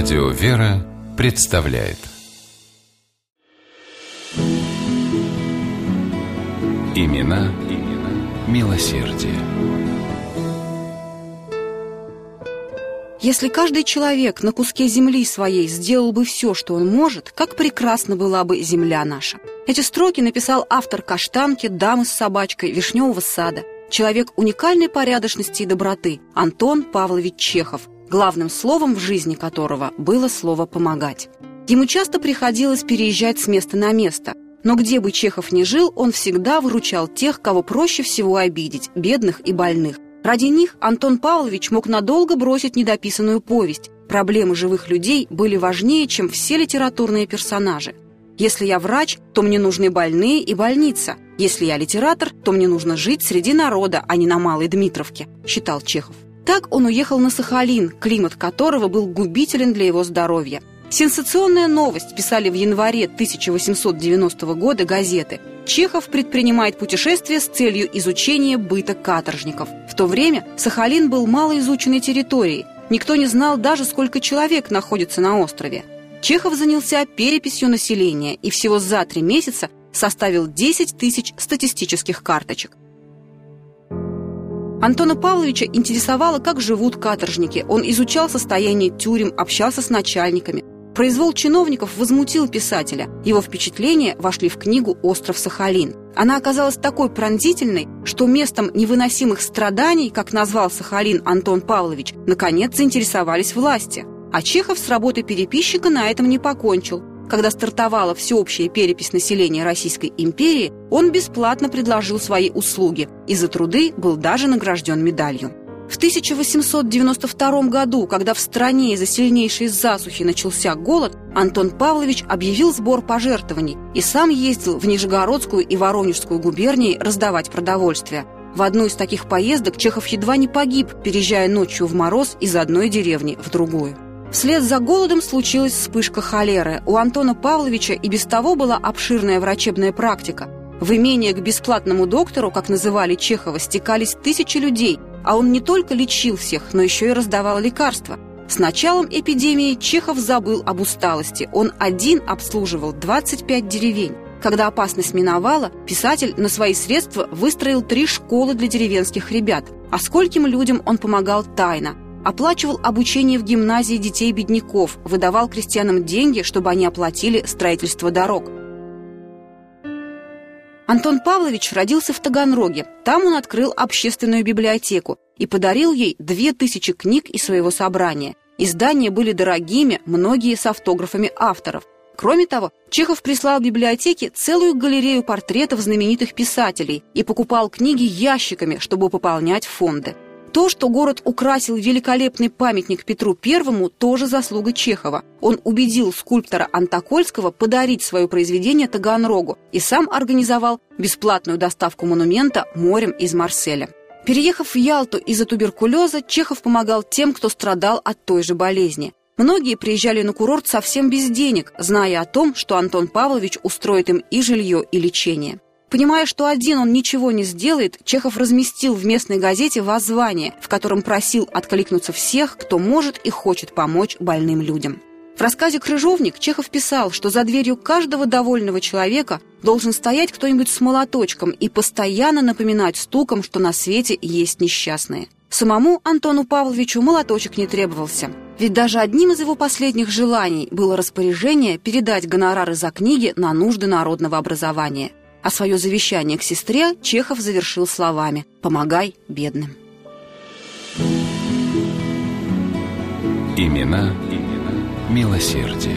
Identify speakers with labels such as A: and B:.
A: Радио «Вера» представляет Имена, имена милосердие.
B: Если каждый человек на куске земли своей сделал бы все, что он может, как прекрасна была бы земля наша. Эти строки написал автор «Каштанки», «Дамы с собачкой», «Вишневого сада». Человек уникальной порядочности и доброты Антон Павлович Чехов, главным словом в жизни которого было слово «помогать». Ему часто приходилось переезжать с места на место – но где бы Чехов ни жил, он всегда выручал тех, кого проще всего обидеть, бедных и больных. Ради них Антон Павлович мог надолго бросить недописанную повесть. Проблемы живых людей были важнее, чем все литературные персонажи. Если я врач, то мне нужны больные и больница. Если я литератор, то мне нужно жить среди народа, а не на Малой Дмитровке, считал Чехов. Так он уехал на Сахалин, климат которого был губителен для его здоровья. Сенсационная новость писали в январе 1890 года газеты. Чехов предпринимает путешествие с целью изучения быта каторжников. В то время Сахалин был малоизученной территорией. Никто не знал даже, сколько человек находится на острове. Чехов занялся переписью населения и всего за три месяца составил 10 тысяч статистических карточек. Антона Павловича интересовало, как живут каторжники. Он изучал состояние тюрем, общался с начальниками. Произвол чиновников возмутил писателя. Его впечатления вошли в книгу «Остров Сахалин». Она оказалась такой пронзительной, что местом невыносимых страданий, как назвал Сахалин Антон Павлович, наконец заинтересовались власти. А Чехов с работой переписчика на этом не покончил. Когда стартовала всеобщая перепись населения Российской империи, он бесплатно предложил свои услуги и за труды был даже награжден медалью. В 1892 году, когда в стране из-за сильнейшей засухи начался голод, Антон Павлович объявил сбор пожертвований и сам ездил в Нижегородскую и Воронежскую губернии раздавать продовольствие. В одну из таких поездок Чехов едва не погиб, переезжая ночью в мороз из одной деревни в другую. Вслед за голодом случилась вспышка холеры. У Антона Павловича и без того была обширная врачебная практика. В имение к бесплатному доктору, как называли Чехова, стекались тысячи людей, а он не только лечил всех, но еще и раздавал лекарства. С началом эпидемии Чехов забыл об усталости. Он один обслуживал 25 деревень. Когда опасность миновала, писатель на свои средства выстроил три школы для деревенских ребят. А скольким людям он помогал тайно. Оплачивал обучение в гимназии детей-бедняков, выдавал крестьянам деньги, чтобы они оплатили строительство дорог. Антон Павлович родился в Таганроге. Там он открыл общественную библиотеку и подарил ей две тысячи книг из своего собрания. Издания были дорогими, многие с автографами авторов. Кроме того, Чехов прислал библиотеке целую галерею портретов знаменитых писателей и покупал книги ящиками, чтобы пополнять фонды. То, что город украсил великолепный памятник Петру Первому, тоже заслуга Чехова. Он убедил скульптора Антокольского подарить свое произведение Таганрогу и сам организовал бесплатную доставку монумента морем из Марселя. Переехав в Ялту из-за туберкулеза, Чехов помогал тем, кто страдал от той же болезни. Многие приезжали на курорт совсем без денег, зная о том, что Антон Павлович устроит им и жилье, и лечение. Понимая, что один он ничего не сделает, Чехов разместил в местной газете воззвание, в котором просил откликнуться всех, кто может и хочет помочь больным людям. В рассказе «Крыжовник» Чехов писал, что за дверью каждого довольного человека должен стоять кто-нибудь с молоточком и постоянно напоминать стуком, что на свете есть несчастные. Самому Антону Павловичу молоточек не требовался. Ведь даже одним из его последних желаний было распоряжение передать гонорары за книги на нужды народного образования. А свое завещание к сестре Чехов завершил словами «Помогай бедным».
A: Имена, имена милосердие.